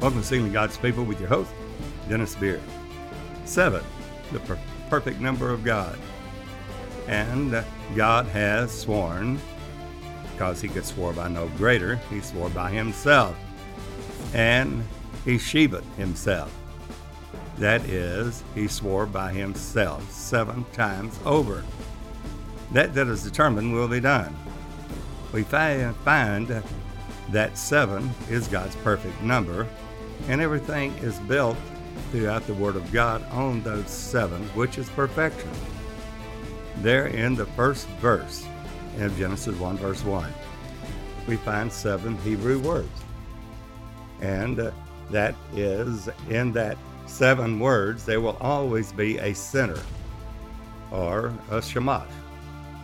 Welcome to Sealing God's People with your host, Dennis Beard. Seven, the per- perfect number of God. And God has sworn, because he could swore by no greater, he swore by himself. And he shebed himself. That is, he swore by himself seven times over. That that is determined will be done. We find that seven is God's perfect number, and everything is built throughout the Word of God on those seven, which is perfection. There in the first verse of Genesis 1, verse 1, we find seven Hebrew words. And uh, that is in that seven words, there will always be a center or a shamash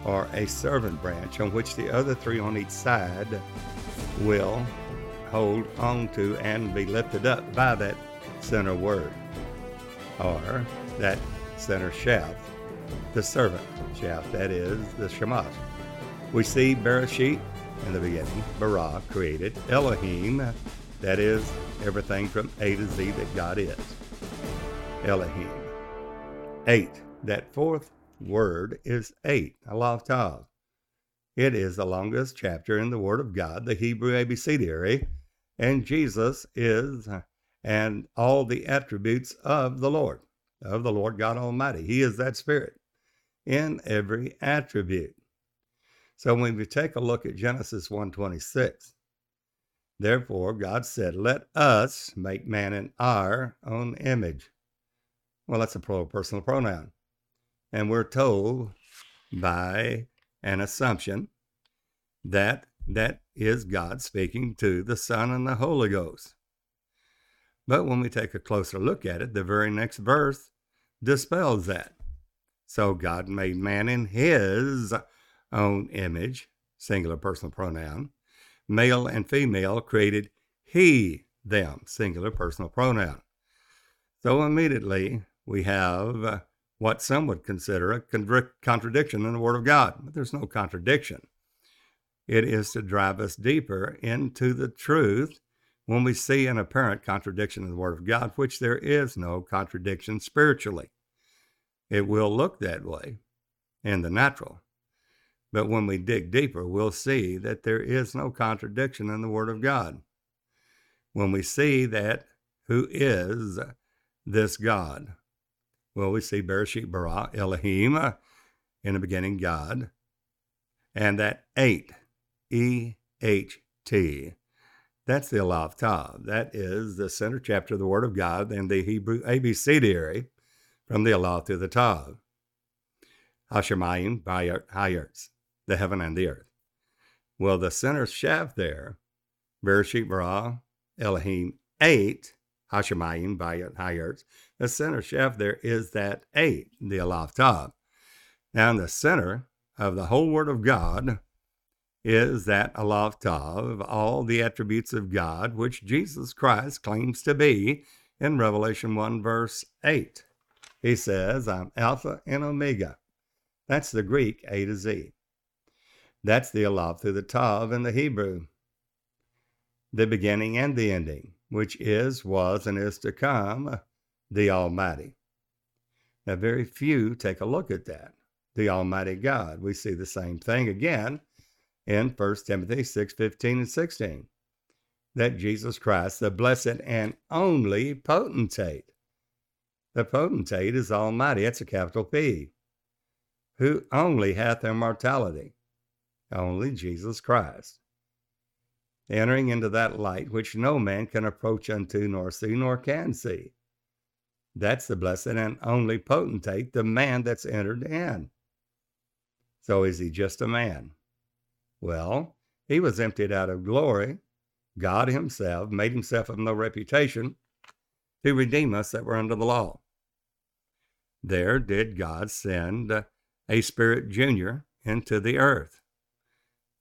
or a servant branch on which the other three on each side will hold on to and be lifted up by that center word or that center shaft, the servant shaft, that is the shamash. We see Bereshit in the beginning, bara created, Elohim, that is everything from A to Z that God is. Elohim. Eight. That fourth word is eight, Tav. It is the longest chapter in the Word of God, the Hebrew abecedary, and Jesus is and all the attributes of the Lord, of the Lord God Almighty. He is that Spirit in every attribute. So when we take a look at Genesis 1:26, therefore God said, "Let us make man in our own image." Well, that's a personal pronoun. And we're told by an assumption that that is God speaking to the Son and the Holy Ghost. But when we take a closer look at it, the very next verse dispels that. So God made man in his own image, singular personal pronoun. Male and female created he, them, singular personal pronoun. So immediately we have what some would consider a contradiction in the Word of God. But there's no contradiction. It is to drive us deeper into the truth when we see an apparent contradiction in the Word of God, which there is no contradiction spiritually. It will look that way in the natural. But when we dig deeper, we'll see that there is no contradiction in the Word of God. When we see that who is this God, well, we see Bereshit bara Elohim, in the beginning, God, and that eight, E H T, that's the Aleph Tav. That is the center chapter of the Word of God and the Hebrew abecedary from the Aleph to the Tav. Hashemayim, Hayerts, the heaven and the earth. Well, the center shaft there, Bereshit bara Elohim, eight, Hashemayim, Hayerts, the center shaft there is that eight, the Aleph Tav. Now, in the center of the whole Word of God is that Aleph Tav of all the attributes of God, which Jesus Christ claims to be in Revelation 1, verse 8. He says, I'm Alpha and Omega. That's the Greek A to Z. That's the through the Tav in the Hebrew, the beginning and the ending, which is, was, and is to come, the Almighty. Now, very few take a look at that. The Almighty God. We see the same thing again in 1 Timothy 6 15 and 16. That Jesus Christ, the blessed and only potentate. The potentate is Almighty. That's a capital P. Who only hath immortality. Only Jesus Christ. Entering into that light which no man can approach unto, nor see, nor can see. That's the blessed and only potentate, the man that's entered in. So is he just a man? Well, he was emptied out of glory. God himself made himself of no reputation to redeem us that were under the law. There did God send a spirit junior into the earth.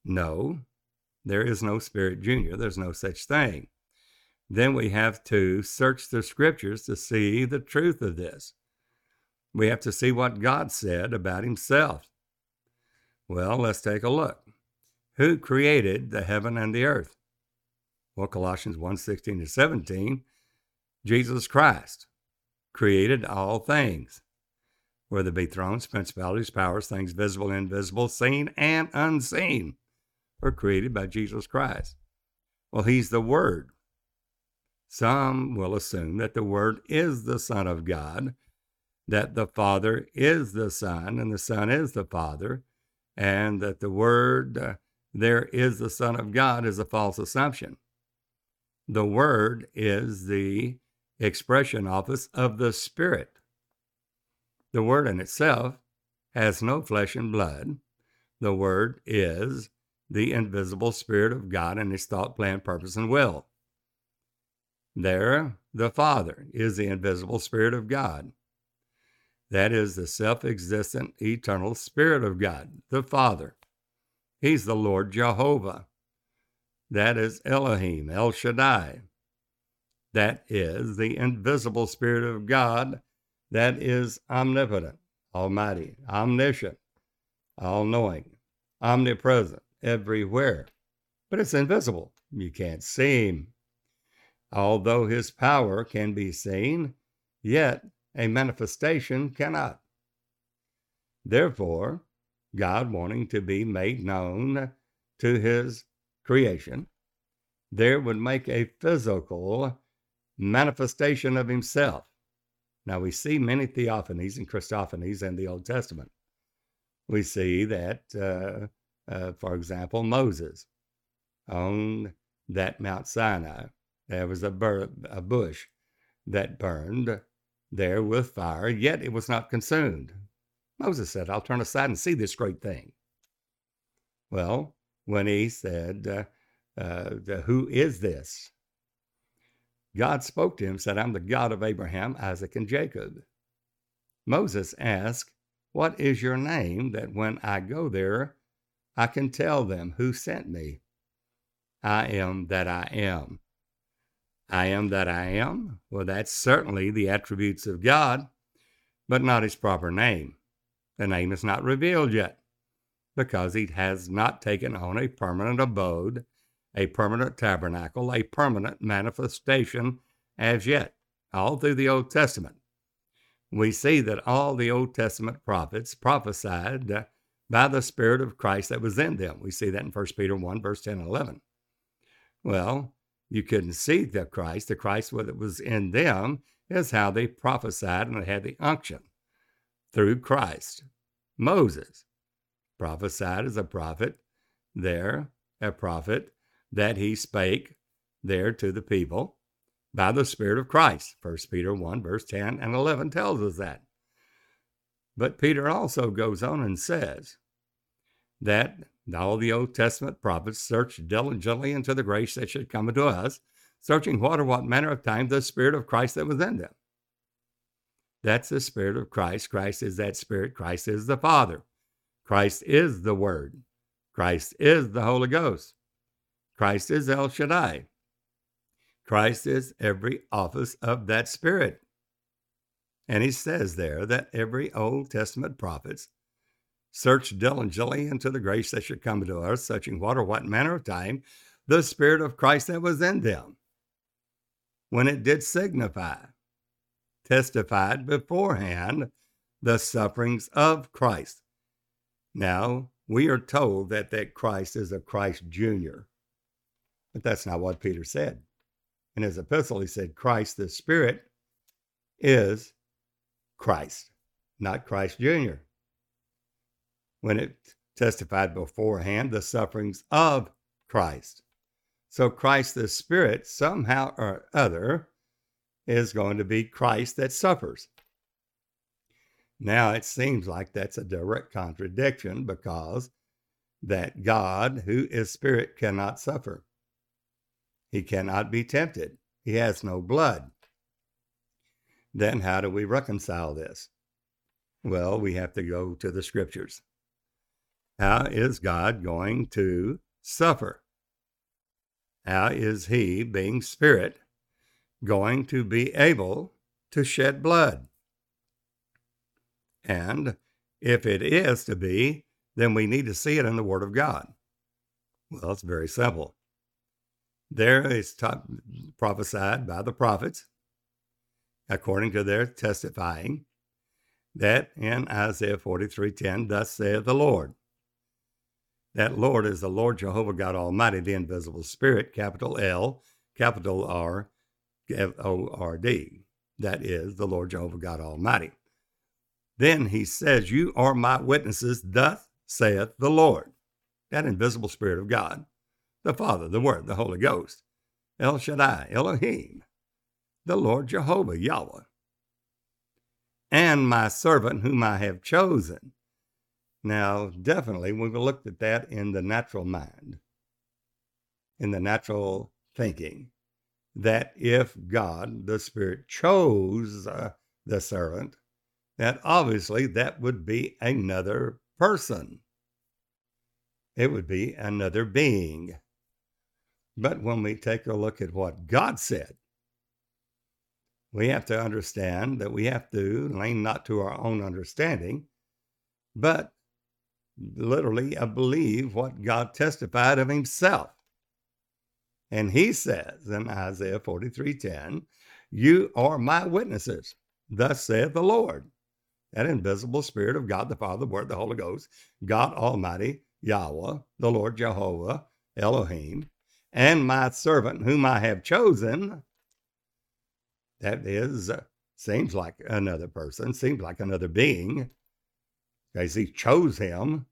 No, there is no spirit junior. There's no such thing then we have to search the scriptures to see the truth of this. We have to see what God said about himself. Well, let's take a look. Who created the heaven and the earth? Well, Colossians 1 16 to 17, Jesus Christ created all things, whether it be thrones, principalities, powers, things visible and invisible, seen and unseen, were created by Jesus Christ. Well, he's the Word. Some will assume that the Word is the Son of God, that the Father is the Son, and the Son is the Father, and that the Word, uh, there is the Son of God, is a false assumption. The Word is the expression office of the Spirit. The Word in itself has no flesh and blood. The Word is the invisible Spirit of God and His thought, plan, purpose, and will. There, the Father is the invisible Spirit of God. That is the self existent, eternal Spirit of God, the Father. He's the Lord Jehovah. That is Elohim, El Shaddai. That is the invisible Spirit of God. That is omnipotent, almighty, omniscient, all knowing, omnipresent, everywhere. But it's invisible. You can't see him. Although his power can be seen, yet a manifestation cannot. Therefore, God wanting to be made known to his creation, there would make a physical manifestation of himself. Now, we see many theophanies and Christophanies in the Old Testament. We see that, uh, uh, for example, Moses on that Mount Sinai, there was a, bur- a bush that burned there with fire, yet it was not consumed. Moses said, I'll turn aside and see this great thing. Well, when he said, uh, uh, Who is this? God spoke to him, said, I'm the God of Abraham, Isaac, and Jacob. Moses asked, What is your name, that when I go there, I can tell them who sent me? I am that I am. I am that I am. Well, that's certainly the attributes of God, but not his proper name. The name is not revealed yet because he has not taken on a permanent abode, a permanent tabernacle, a permanent manifestation as yet. All through the Old Testament, we see that all the Old Testament prophets prophesied by the Spirit of Christ that was in them. We see that in 1 Peter 1, verse 10 and 11. Well, you couldn't see the Christ. The Christ that was in them is how they prophesied and they had the unction through Christ. Moses prophesied as a prophet there, a prophet that he spake there to the people by the Spirit of Christ. 1 Peter 1, verse 10 and 11 tells us that. But Peter also goes on and says that all the Old Testament prophets searched diligently into the grace that should come unto us, searching what or what manner of time the Spirit of Christ that was in them. That's the Spirit of Christ. Christ is that Spirit. Christ is the Father. Christ is the Word. Christ is the Holy Ghost. Christ is El Shaddai. Christ is every office of that Spirit. And he says there that every Old Testament prophets Search diligently into the grace that should come to us, searching what or what manner of time the Spirit of Christ that was in them, when it did signify, testified beforehand the sufferings of Christ. Now, we are told that that Christ is a Christ Jr., but that's not what Peter said. In his epistle, he said, Christ the Spirit is Christ, not Christ Jr when it testified beforehand the sufferings of Christ. So Christ the Spirit, somehow or other, is going to be Christ that suffers. Now it seems like that's a direct contradiction because that God, who is spirit, cannot suffer. He cannot be tempted. He has no blood. Then how do we reconcile this? Well, we have to go to the scriptures. How is God going to suffer? How is He, being Spirit, going to be able to shed blood? And if it is to be, then we need to see it in the Word of God. Well, it's very simple. There is taught, prophesied by the prophets, according to their testifying, that in Isaiah 43:10, thus saith the Lord. That Lord is the Lord Jehovah God Almighty, the invisible Spirit, capital L, capital R, O R D. That is the Lord Jehovah God Almighty. Then he says, You are my witnesses, thus saith the Lord. That invisible Spirit of God, the Father, the Word, the Holy Ghost, El Shaddai, Elohim, the Lord Jehovah, Yahweh, and my servant whom I have chosen now, definitely, we've looked at that in the natural mind, in the natural thinking, that if God, the Spirit, chose uh, the servant, that obviously that would be another person. It would be another being. But when we take a look at what God said, we have to understand that we have to lean not to our own understanding, but literally believe what God testified of himself. And he says in Isaiah 43:10, You are my witnesses, thus saith the Lord. That invisible spirit of God the Father, the Word, the Holy Ghost, God Almighty, Yahweh, the Lord Jehovah, Elohim, and my servant whom I have chosen. That is, uh, seems like another person, seems like another being because he chose him.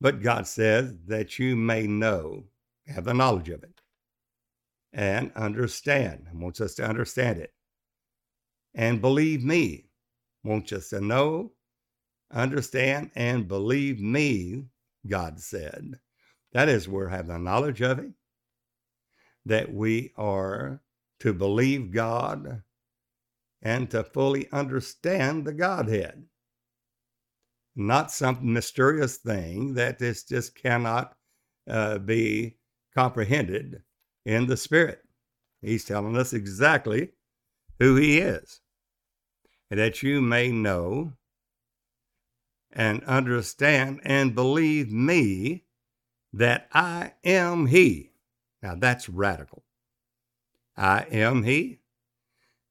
But God says that you may know, have the knowledge of it, and understand. He wants us to understand it. And believe me, wants us to know, understand, and believe me, God said. That is, we're having the knowledge of it, that we are to believe God and to fully understand the Godhead not some mysterious thing that this just cannot uh, be comprehended in the Spirit. He's telling us exactly who He is, and that you may know and understand and believe me that I am He. Now that's radical. I am He.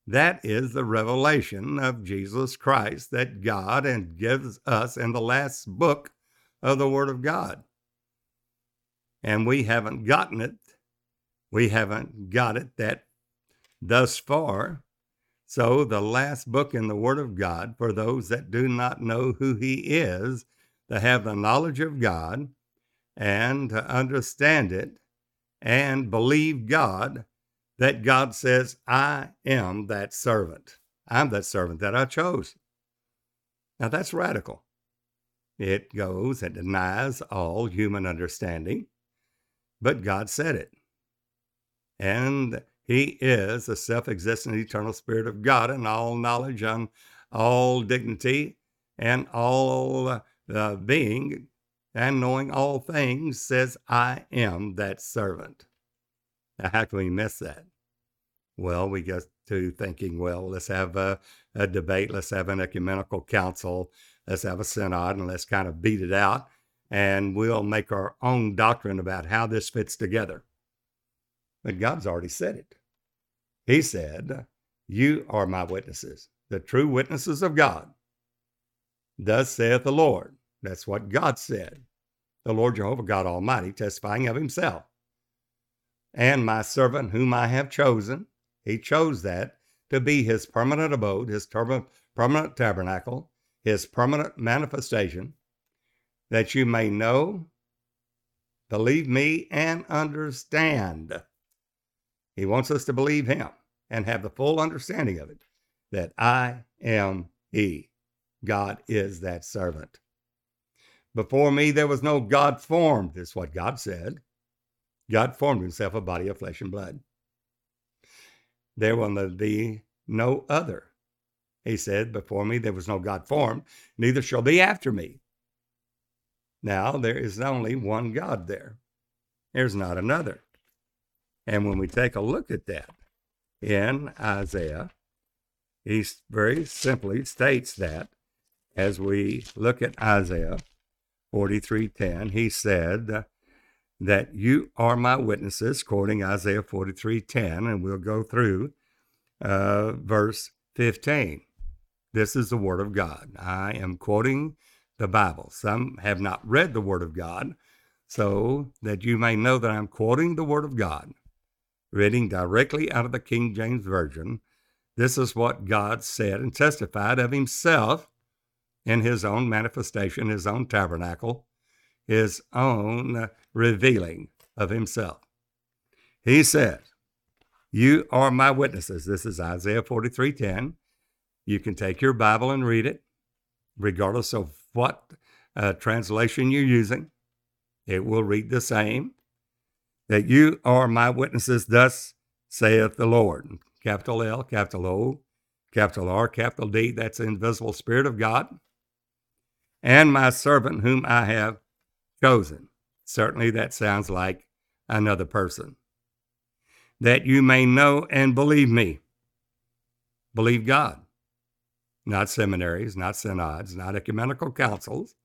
That is the revelation of Jesus Christ that God and gives us in the last book of the Word of God. And we haven't gotten it. We haven't got it that thus far. So, the last book in the Word of God, for those that do not know who He is, to have the knowledge of God and to understand it and believe God that God says, I am that servant. I'm that servant that I chose. Now that's radical. It goes and denies all human understanding, but God said it. And He is the self existent eternal Spirit of God, and all knowledge and all dignity and all uh, being and knowing all things says, I am that servant. Now, how can we miss that? Well, we get to thinking, well, let's have a, a debate, let's have an ecumenical council, let's have a synod, and let's kind of beat it out. And we'll make our own doctrine about how this fits together. But God's already said it. He said, You are my witnesses, the true witnesses of God. Thus saith the Lord. That's what God said. The Lord Jehovah God Almighty testifying of himself and my servant whom I have chosen. He chose that to be his permanent abode, his permanent tabernacle, his permanent manifestation, that you may know, believe me, and understand. He wants us to believe him and have the full understanding of it that I am he. God is that servant. Before me, there was no God formed, This is what God said. God formed himself a body of flesh and blood. There will be no other. He said, Before me there was no God formed, neither shall be after me. Now there is only one God there. There's not another. And when we take a look at that in Isaiah, he very simply states that as we look at Isaiah 43:10, he said, that you are my witnesses, quoting Isaiah 43:10, and we'll go through uh, verse 15. This is the Word of God. I am quoting the Bible. Some have not read the Word of God, so that you may know that I'm quoting the Word of God, reading directly out of the King James Version. This is what God said and testified of Himself in His own manifestation, His own tabernacle, His own revealing of Himself. He said, You are my witnesses. This is Isaiah 43:10. You can take your Bible and read it, regardless of what uh, translation you're using. It will read the same. That you are my witnesses, thus saith the Lord. Capital L, capital O, capital R, capital D. That's the invisible Spirit of God. And my servant whom I have chosen. Certainly that sounds like another person. That you may know and believe me. Believe God not seminaries, not synods, not ecumenical councils,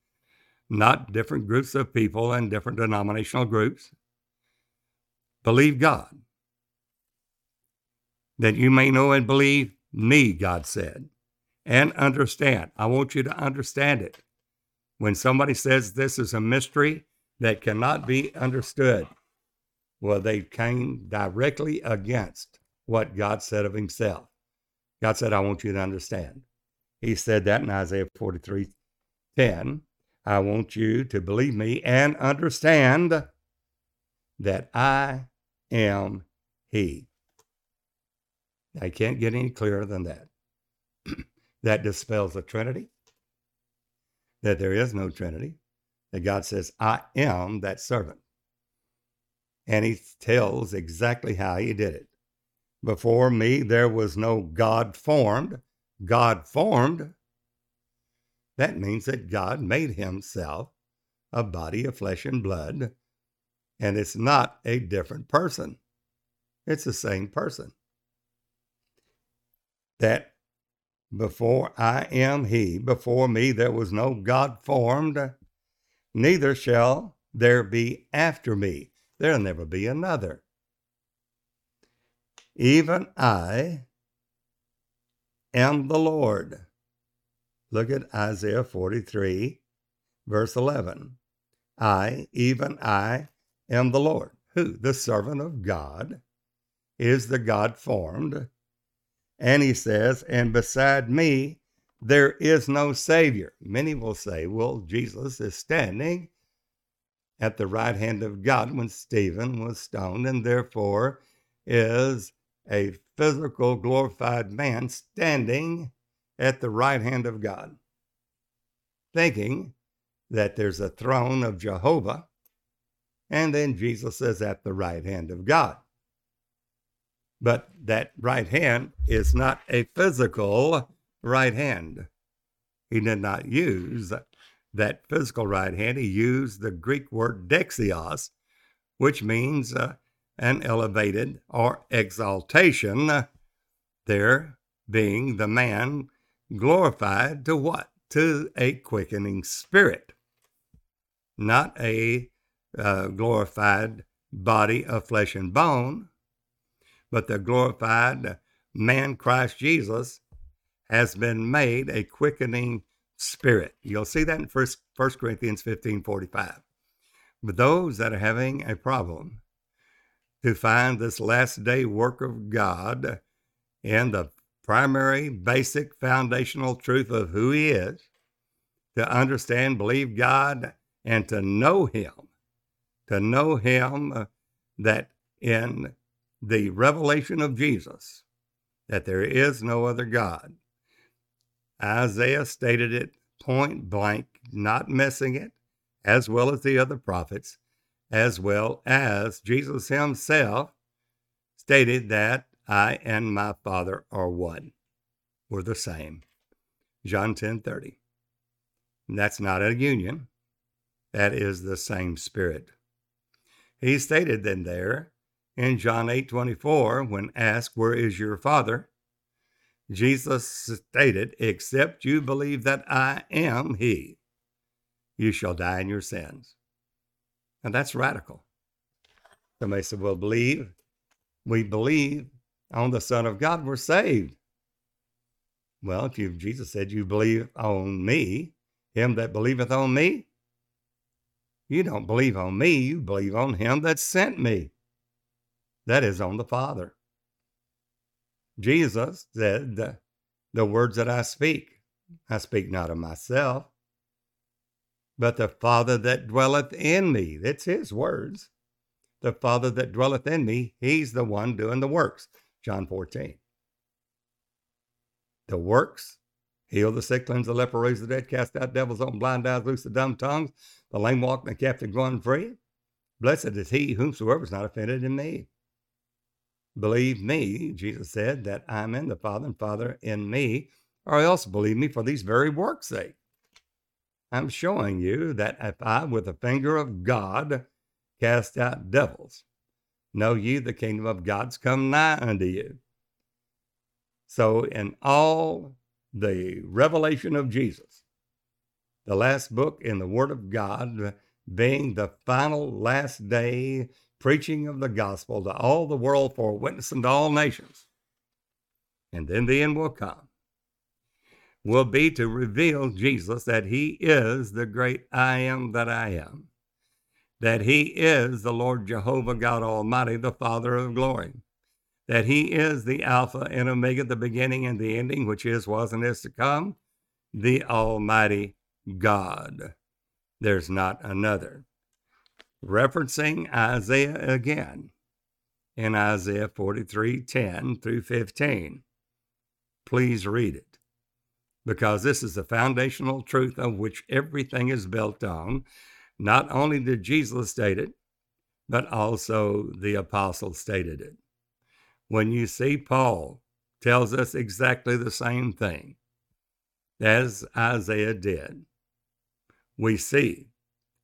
not different groups of people and different denominational groups. Believe God. That you may know and believe me, God said, and understand. I want you to understand it. When somebody says this is a mystery that cannot be understood, well, they came directly against what God said of himself. God said, I want you to understand. He said that in Isaiah 43 10. I want you to believe me and understand that I am He. I can't get any clearer than that. that dispels the Trinity, that there is no Trinity, that God says, I am that servant. And He tells exactly how He did it. Before me, there was no God formed God formed, that means that God made himself a body of flesh and blood, and it's not a different person. It's the same person. That before I am He, before me there was no God formed, neither shall there be after me. There'll never be another. Even I am the Lord. Look at Isaiah 43, verse 11. I, even I, am the Lord. Who? The servant of God is the God formed. And he says, and beside me, there is no Savior. Many will say, well, Jesus is standing at the right hand of God when Stephen was stoned, and therefore is a physical glorified man standing at the right hand of God, thinking that there's a throne of Jehovah, and then Jesus is at the right hand of God. But that right hand is not a physical right hand. He did not use that physical right hand. He used the Greek word dexios, which means uh, and elevated or exaltation, there being the man glorified to what? To a quickening spirit, not a uh, glorified body of flesh and bone, but the glorified man Christ Jesus has been made a quickening spirit. You'll see that in First, 1 Corinthians 15 45. But those that are having a problem to find this last day work of God and the primary, basic, foundational truth of who He is, to understand, believe God, and to know Him, to know Him uh, that in the revelation of Jesus, that there is no other God. Isaiah stated it point blank, not missing it, as well as the other prophets as well as Jesus himself stated that I and my Father are one. We're the same. John 10 30. that's not a union, that is the same spirit. He stated then there in John 8 24, when asked, Where is your Father? Jesus stated, Except you believe that I am He, you shall die in your sins. And that's radical. Somebody said, Well, believe. We believe on the Son of God, we're saved. Well, if you Jesus said you believe on me, him that believeth on me, you don't believe on me, you believe on him that sent me. That is on the Father. Jesus said, the, the words that I speak, I speak not of myself, but the Father that dwelleth in me. That's his words. The Father that dwelleth in me, he's the one doing the works. John 14 the works, heal the sick, cleanse the leper, raise the dead, cast out devils, open blind eyes, loose the dumb tongues, the lame walk, and the captive going free. Blessed is he whomsoever is not offended in me. Believe me, Jesus said, that I'm in the Father and Father in me, or else believe me for these very works' sake. I'm showing you that if I, with the finger of God, cast out devils, know ye the kingdom of God's come nigh unto you. So, in all the revelation of Jesus, the last book in the Word of God, being the final last day preaching of the gospel to all the world for witnessing to all nations, and then the end will come, will be to reveal Jesus that He is the great I am that I am, that He is the Lord Jehovah God Almighty, the Father of glory that he is the Alpha and Omega, the beginning and the ending, which is, was, and is to come, the Almighty God. There's not another. Referencing Isaiah again in Isaiah 43 10 through 15. Please read it because this is the foundational truth of which everything is built on. Not only did Jesus state it, but also the apostle stated it when you see Paul tells us exactly the same thing as Isaiah did. We see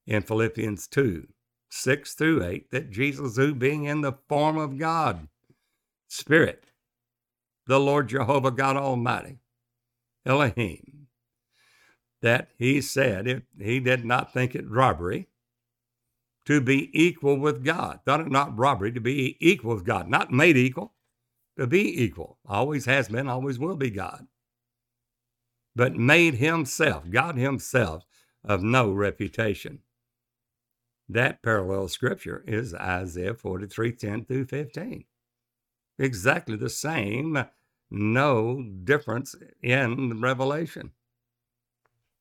in Philippians 2 6 through 8 that Jesus, who being in the form of God, Spirit, the Lord Jehovah God Almighty, Elohim, that he said it, he did not think it robbery to be equal with God. Thought it not robbery to be equal with God, not made equal, to be equal. Always has been, always will be God. But made himself, God himself, of no reputation. That parallel scripture is Isaiah 43 10 through 15. Exactly the same, no difference in revelation.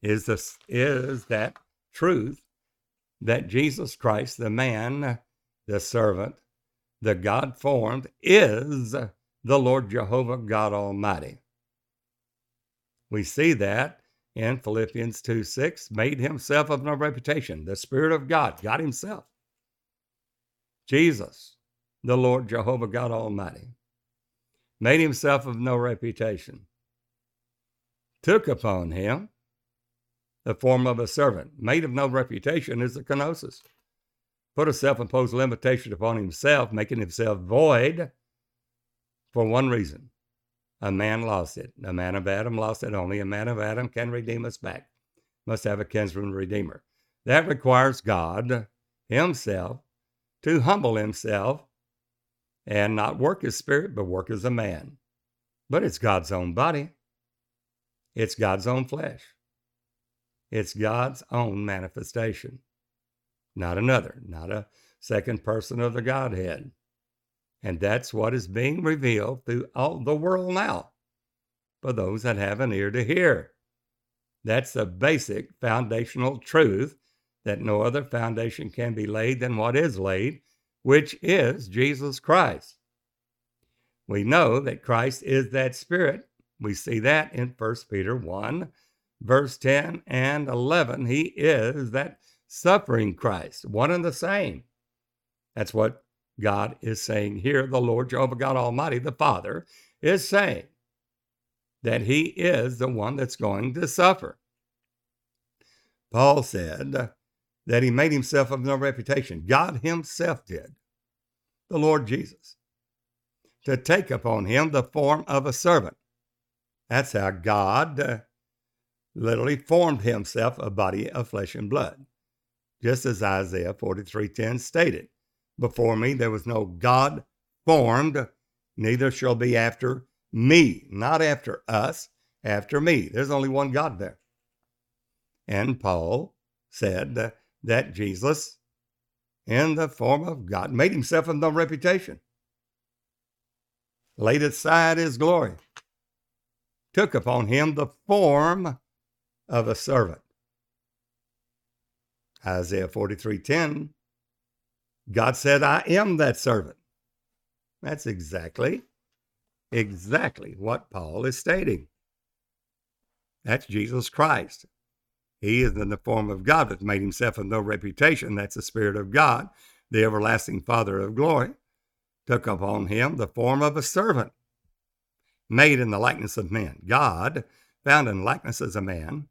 Is, this, is that truth that Jesus Christ, the man, the servant, the God formed, is the Lord Jehovah God Almighty. We see that in Philippians 2 6, made himself of no reputation, the Spirit of God, God Himself. Jesus, the Lord Jehovah God Almighty, made himself of no reputation, took upon him the form of a servant, made of no reputation is the kenosis, put a self imposed limitation upon himself, making himself void for one reason a man lost it. A man of Adam lost it. Only a man of Adam can redeem us back. Must have a kinsman redeemer. That requires God Himself to humble Himself and not work as spirit, but work as a man. But it's God's own body, it's God's own flesh, it's God's own manifestation, not another, not a second person of the Godhead. And that's what is being revealed through all the world now for those that have an ear to hear. That's the basic foundational truth that no other foundation can be laid than what is laid, which is Jesus Christ. We know that Christ is that Spirit. We see that in 1 Peter 1, verse 10 and 11. He is that suffering Christ, one and the same. That's what God is saying here, the Lord Jehovah God Almighty, the Father, is saying that He is the one that's going to suffer. Paul said that He made Himself of no reputation. God Himself did, the Lord Jesus, to take upon Him the form of a servant. That's how God uh, literally formed Himself a body of flesh and blood, just as Isaiah 43:10 stated before me, there was no God formed, neither shall be after me, not after us, after me. There's only one God there. And Paul said uh, that Jesus, in the form of God, made himself of no reputation, laid aside his glory, took upon him the form of a servant. Isaiah 43:10 God said, I am that servant. That's exactly, exactly what Paul is stating. That's Jesus Christ. He is in the form of God, but made himself of no reputation. That's the Spirit of God, the everlasting Father of glory, took upon him the form of a servant, made in the likeness of men. God, found in likeness as a man,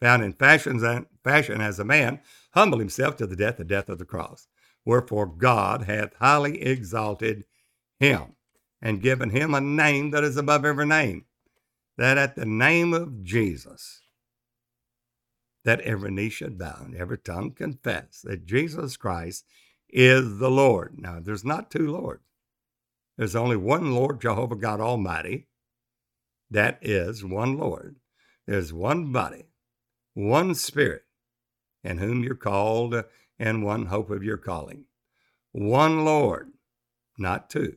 found in fashion as a man, humbled himself to the death, the death of the cross. Wherefore God hath highly exalted him and given him a name that is above every name, that at the name of Jesus, that every knee should bow and every tongue confess that Jesus Christ is the Lord. Now, there's not two Lords. There's only one Lord, Jehovah God Almighty. That is one Lord. There's one body, one Spirit, in whom you're called and one hope of your calling. One Lord, not two.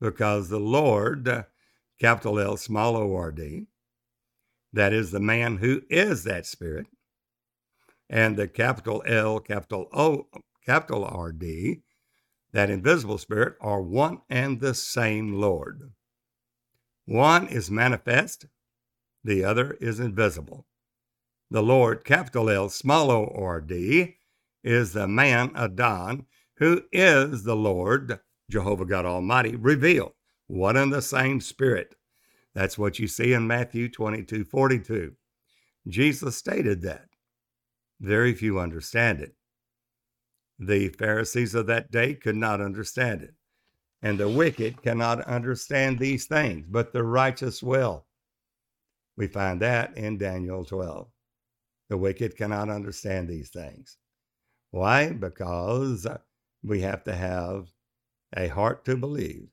Because the Lord, capital L, small o r d, that is the man who is that Spirit, and the capital L, capital O, capital R D, that invisible Spirit, are one and the same Lord. One is manifest, the other is invisible. The Lord, capital L, small o r d, is the man Adon, who is the Lord, Jehovah God Almighty, revealed, one and the same Spirit. That's what you see in Matthew 22 42. Jesus stated that. Very few understand it. The Pharisees of that day could not understand it. And the wicked cannot understand these things, but the righteous will. We find that in Daniel 12. The wicked cannot understand these things. Why? Because we have to have a heart to believe.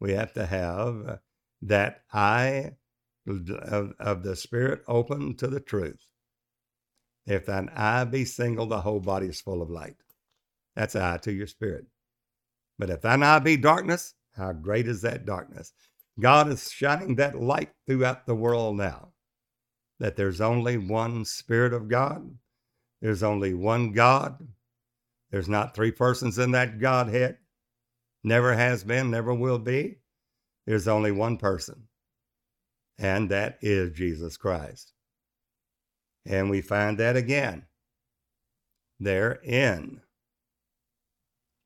We have to have that eye of, of the Spirit open to the truth. If thine eye be single, the whole body is full of light. That's eye to your spirit. But if thine eye be darkness, how great is that darkness? God is shining that light throughout the world now. That there's only one Spirit of God, there's only one God. There's not three persons in that Godhead. Never has been, never will be. There's only one person, and that is Jesus Christ. And we find that again there in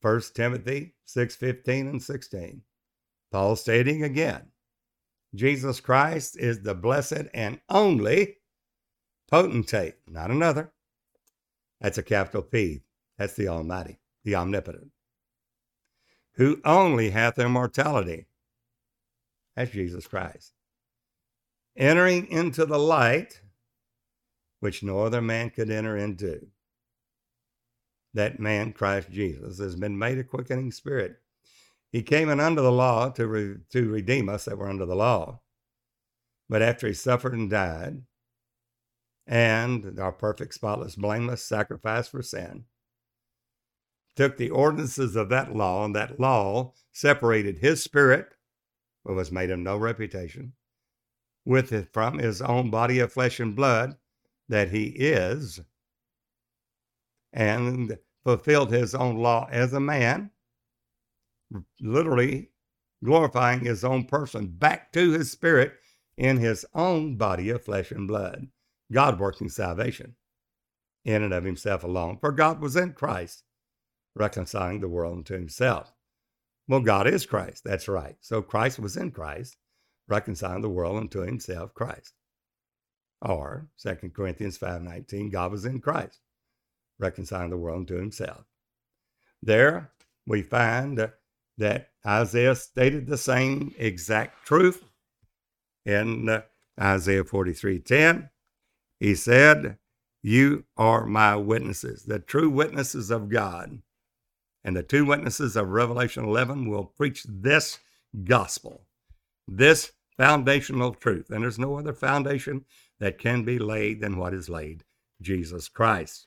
1 Timothy 6 15 and 16. Paul stating again, Jesus Christ is the blessed and only potentate, not another, that's a capital P. That's the Almighty, the Omnipotent, who only hath immortality. That's Jesus Christ. Entering into the light which no other man could enter into. That man, Christ Jesus, has been made a quickening spirit. He came in under the law to, re- to redeem us that were under the law. But after he suffered and died, and our perfect, spotless, blameless sacrifice for sin, took the ordinances of that law, and that law separated his spirit, was made of no reputation, with it from his own body of flesh and blood that he is, and fulfilled his own law as a man, literally glorifying his own person back to his spirit in his own body of flesh and blood. God working salvation in and of himself alone. For God was in Christ, reconciling the world unto himself. Well, God is Christ. That's right. So Christ was in Christ, reconciling the world unto himself, Christ. Or 2 Corinthians 5.19, God was in Christ, reconciling the world unto himself. There we find that Isaiah stated the same exact truth in uh, Isaiah 43.10 he said, You are my witnesses, the true witnesses of God, And the two witnesses of Revelation 11 will preach this gospel, this foundational truth. And there's no other foundation that can be laid than what is laid Jesus Christ.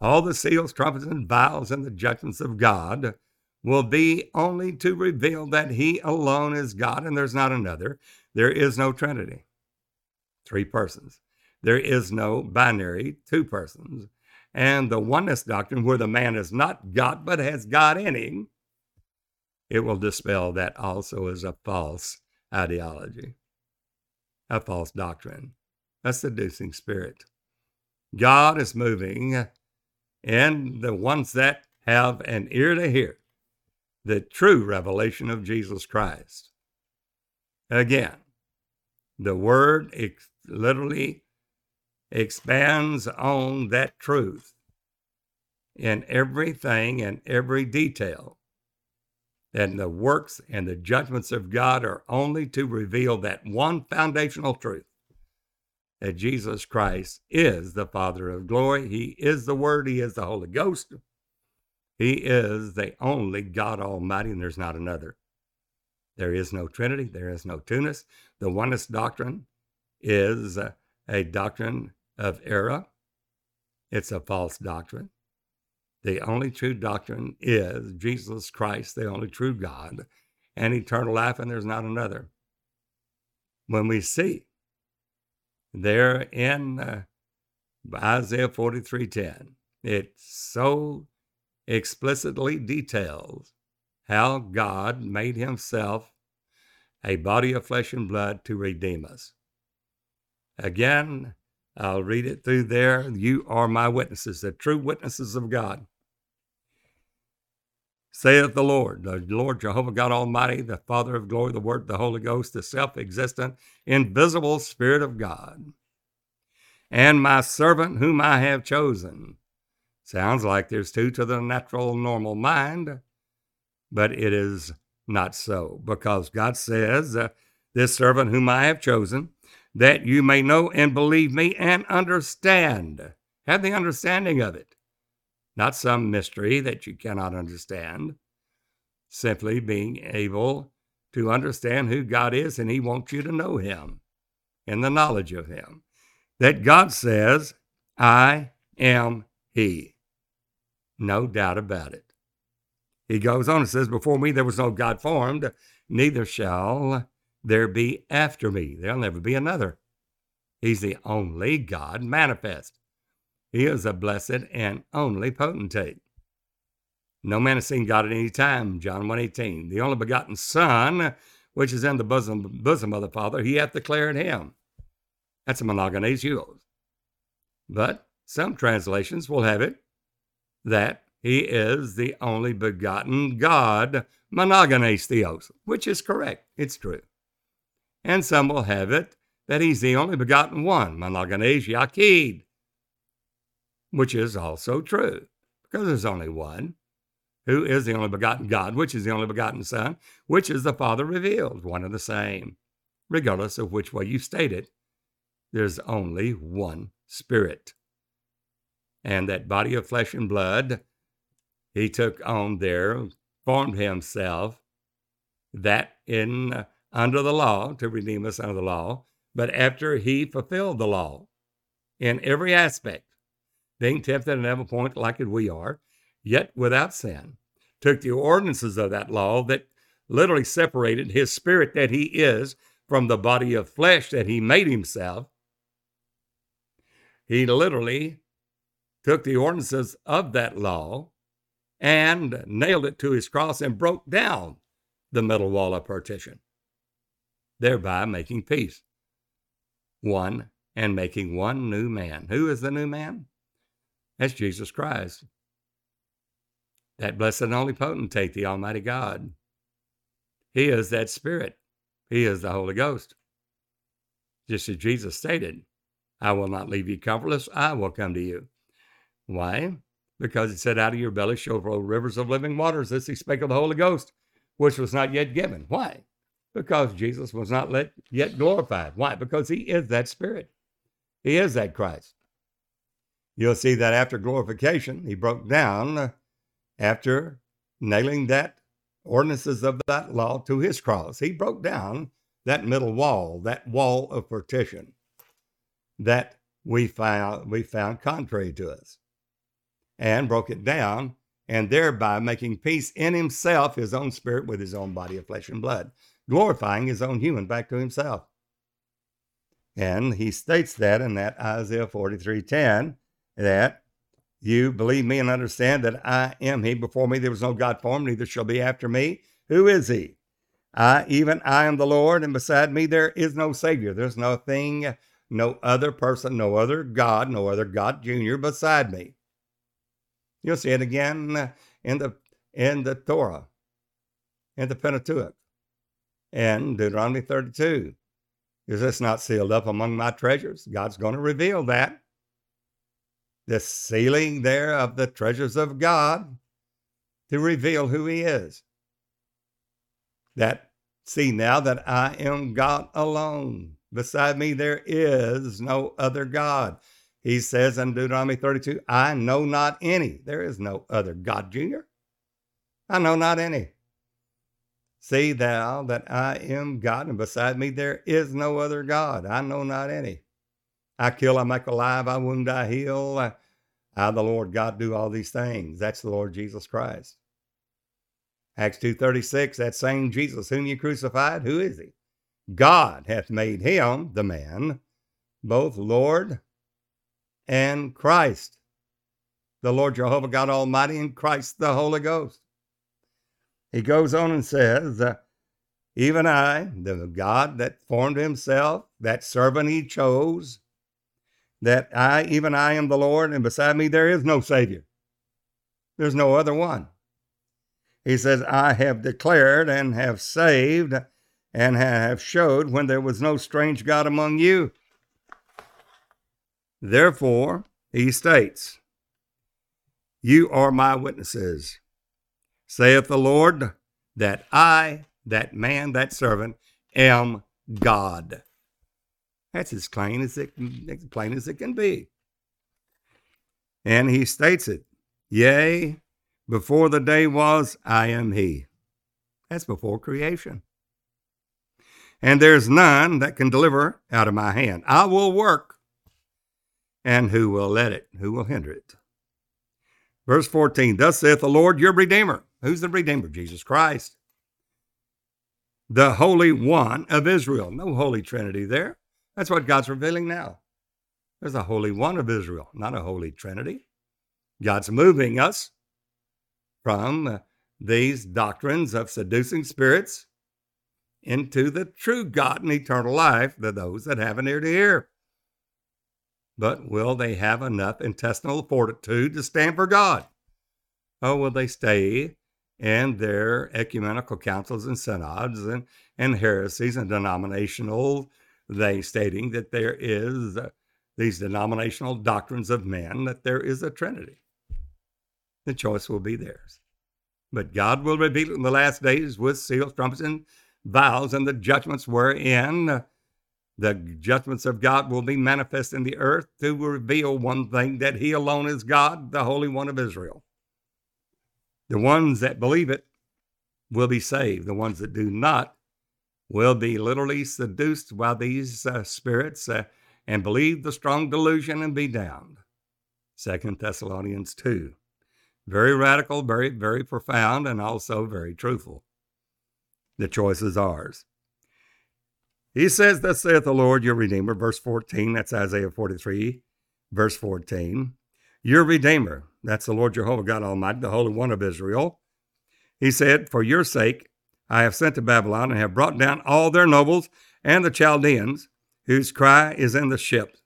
All the seals, trumpets, and vials and the judgments of God will be only to reveal that He alone is God and there's not another. There is no Trinity, three persons. There is no binary, two persons. And the oneness doctrine, where the man is not God but has God in him, it will dispel that also as a false ideology, a false doctrine, a seducing spirit. God is moving, and the ones that have an ear to hear the true revelation of Jesus Christ. Again, the word literally expands on that truth in everything and every detail. And the works and the judgments of God are only to reveal that one foundational truth that Jesus Christ is the Father of glory. He is the Word, He is the Holy Ghost. He is the only God Almighty, and there's not another. There is no Trinity, there is no two-ness. The oneness doctrine is a doctrine of error. It's a false doctrine. The only true doctrine is Jesus Christ, the only true God, and eternal life, and there's not another. When we see there in uh, Isaiah 43:10, it so explicitly details how God made himself a body of flesh and blood to redeem us. Again, I'll read it through there. You are my witnesses, the true witnesses of God. Saith the Lord, the Lord Jehovah God Almighty, the Father of glory, the Word, the Holy Ghost, the self existent, invisible Spirit of God, and my servant whom I have chosen. Sounds like there's two to the natural, normal mind, but it is not so because God says, uh, This servant whom I have chosen, that you may know and believe me and understand. Have the understanding of it, not some mystery that you cannot understand. Simply being able to understand who God is, and He wants you to know Him and the knowledge of Him. That God says, I am He. No doubt about it. He goes on and says, Before me there was no God formed, neither shall there be after me. There'll never be another. He's the only God manifest. He is a blessed and only potentate. No man has seen God at any time, John 1.18. The only begotten Son, which is in the bosom, bosom of the Father, he hath declared him. That's a monogenes huios. But some translations will have it that he is the only begotten God, monogenes theos, which is correct. It's true and some will have it that he's the only begotten one, monogenes yachid, which is also true, because there's only one, who is the only begotten God, which is the only begotten Son, which is the Father revealed, one and the same. Regardless of which way you state it, there's only one Spirit. And that body of flesh and blood he took on there, formed himself, that in under the law to redeem us under the law, but after he fulfilled the law in every aspect, being tempted at every point like we are, yet without sin, took the ordinances of that law that literally separated his spirit that he is from the body of flesh that he made himself. He literally took the ordinances of that law and nailed it to his cross and broke down the middle wall of partition thereby making peace. One, and making one new man. Who is the new man? That's Jesus Christ. That blessed and only potentate, the Almighty God. He is that Spirit. He is the Holy Ghost. Just as Jesus stated, I will not leave you comfortless, I will come to you. Why? Because it said, Out of your belly shall flow rivers of living waters. This he spake of the Holy Ghost, which was not yet given. Why? Because Jesus was not let, yet glorified. Why? Because he is that Spirit. He is that Christ. You'll see that after glorification, he broke down after nailing that ordinances of that law to his cross. He broke down that middle wall, that wall of partition that we found we found contrary to us, and broke it down, and thereby making peace in himself, his own spirit, with his own body of flesh and blood, glorifying his own human back to himself. And he states that in that Isaiah 43:10 that you believe me and understand that I am he. Before me there was no God formed, neither shall be after me. Who is he? I, even I am the Lord, and beside me there is no Savior. There's no thing, no other person, no other God, no other God Junior beside me. You'll see it again in the in the Torah, in the Pentateuch, and Deuteronomy 32. Is this not sealed up among my treasures? God's going to reveal that the sealing there of the treasures of God to reveal who He is. That see now that I am God alone. Beside me there is no other God. He says in Deuteronomy 32, I know not any. There is no other God, Junior. I know not any. See thou that I am God, and beside me there is no other God. I know not any. I kill, I make alive, I wound, I heal. I, I, the Lord God, do all these things. That's the Lord Jesus Christ. Acts 2.36, that same Jesus whom you crucified, who is he? God hath made him, the man, both Lord and Christ. The Lord Jehovah God Almighty and Christ the Holy Ghost. He goes on and says, Even I, the God that formed himself, that servant he chose, that I, even I, am the Lord, and beside me there is no Savior. There's no other one. He says, I have declared and have saved and have showed when there was no strange God among you. Therefore, he states, You are my witnesses, saith the Lord, that I, that man, that servant, am God. That's as plain as it as plain as it can be. And he states it, Yea, before the day was, I am he. That's before creation. And there's none that can deliver out of my hand. I will work, and who will let it? Who will hinder it? Verse 14 Thus saith the Lord your Redeemer. Who's the Redeemer? Jesus Christ, the Holy One of Israel. No Holy Trinity there. That's what God's revealing now. There's a Holy One of Israel, not a Holy Trinity. God's moving us from uh, these doctrines of seducing spirits into the true God and eternal life to those that have an ear to hear. But will they have enough intestinal fortitude to stand for God? Or will they stay in their ecumenical councils and synods and, and heresies and denominational they stating that there is uh, these denominational doctrines of men, that there is a Trinity. The choice will be theirs. But God will reveal it in the last days with seals, trumpets, and vials, and the judgments wherein the judgments of God will be manifest in the earth to reveal one thing that He alone is God, the Holy One of Israel. The ones that believe it will be saved. The ones that do not will be literally seduced by these uh, spirits uh, and believe the strong delusion and be damned. Second Thessalonians 2. Very radical, very, very profound, and also very truthful. The choice is ours. He says, Thus saith the Lord your Redeemer, verse 14, that's Isaiah 43, verse 14. Your Redeemer, that's the Lord Jehovah God Almighty, the Holy One of Israel. He said, For your sake I have sent to Babylon and have brought down all their nobles and the Chaldeans, whose cry is in the ship.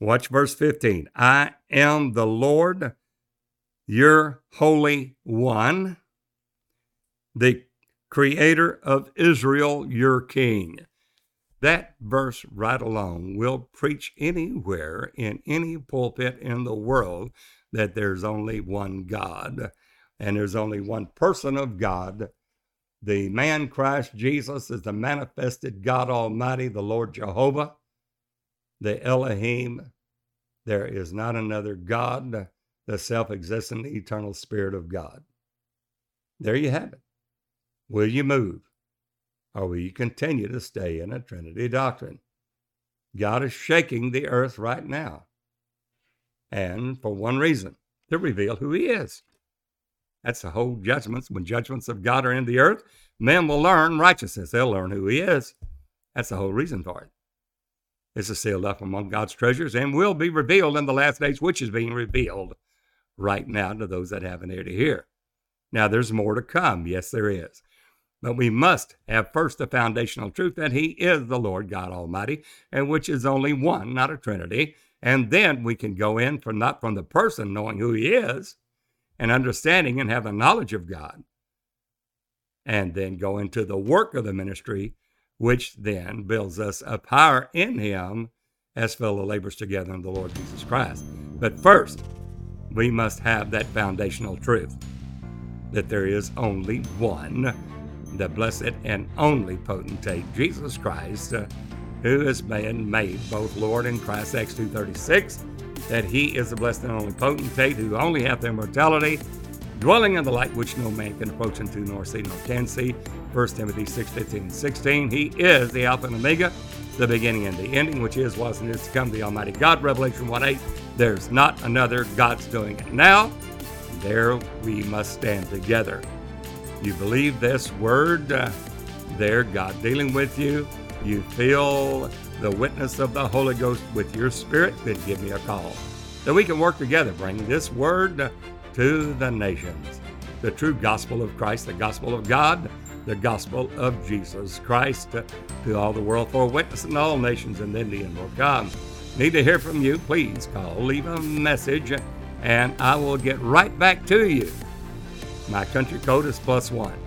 Watch verse 15. I am the Lord, your Holy One, the Creator of Israel, your King. That verse right alone will preach anywhere in any pulpit in the world that there's only one God and there's only one person of God the man Christ Jesus is the manifested God Almighty, the Lord Jehovah, the Elohim. There is not another God, the self existent, eternal Spirit of God. There you have it. Will you move? Or will you continue to stay in a Trinity doctrine? God is shaking the earth right now. And for one reason to reveal who He is. That's the whole judgments. When judgments of God are in the earth, men will learn righteousness. They'll learn who He is. That's the whole reason for it. This is sealed up among God's treasures and will be revealed in the last days, which is being revealed right now to those that have an ear to hear. Now, there's more to come. Yes, there is. But we must have first the foundational truth that He is the Lord God Almighty, and which is only one, not a trinity. And then we can go in from not from the person knowing who He is and understanding and have the knowledge of God, and then go into the work of the ministry which then builds us up higher in Him as fellow laborers together in the Lord Jesus Christ. But first, we must have that foundational truth that there is only one, the blessed and only potentate, Jesus Christ, uh, who has been made both Lord and Christ, Acts 2.36, that he is the blessed and only potentate who only hath immortality, dwelling in the light which no man can approach unto nor see nor can see, 1 Timothy 6, 15, 16. He is the Alpha and Omega, the beginning and the ending, which is, was, and is to come, the Almighty God. Revelation 1 8. There's not another. God's doing it now. There we must stand together. You believe this word? Uh, there, God dealing with you. You feel the witness of the Holy Ghost with your spirit, then give me a call. That we can work together, bring this word to the nations. The true gospel of Christ, the gospel of God, the gospel of Jesus Christ to all the world for a witness in all nations, and then the end will come. Need to hear from you? Please call, leave a message, and I will get right back to you. My country code is plus one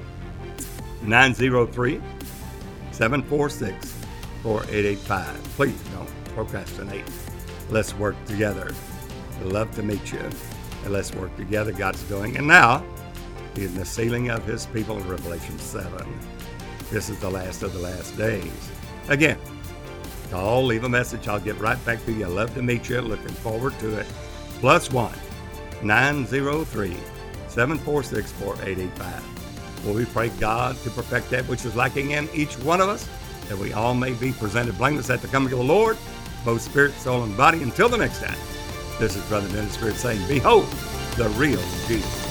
903 746 4885. Please don't procrastinate. Let's work together. Love to meet you. And let's work together. God's doing. And now, in the sealing of his people in Revelation 7. This is the last of the last days. Again, call, leave a message. I'll get right back to you. Love to meet you. Looking forward to it. Plus one 903 746 4885. Will we pray God to perfect that which is lacking in each one of us, that we all may be presented blameless at the coming of the Lord, both spirit, soul, and body. Until the next time, this is Brother Dennis Spirit saying, Behold, the real Jesus.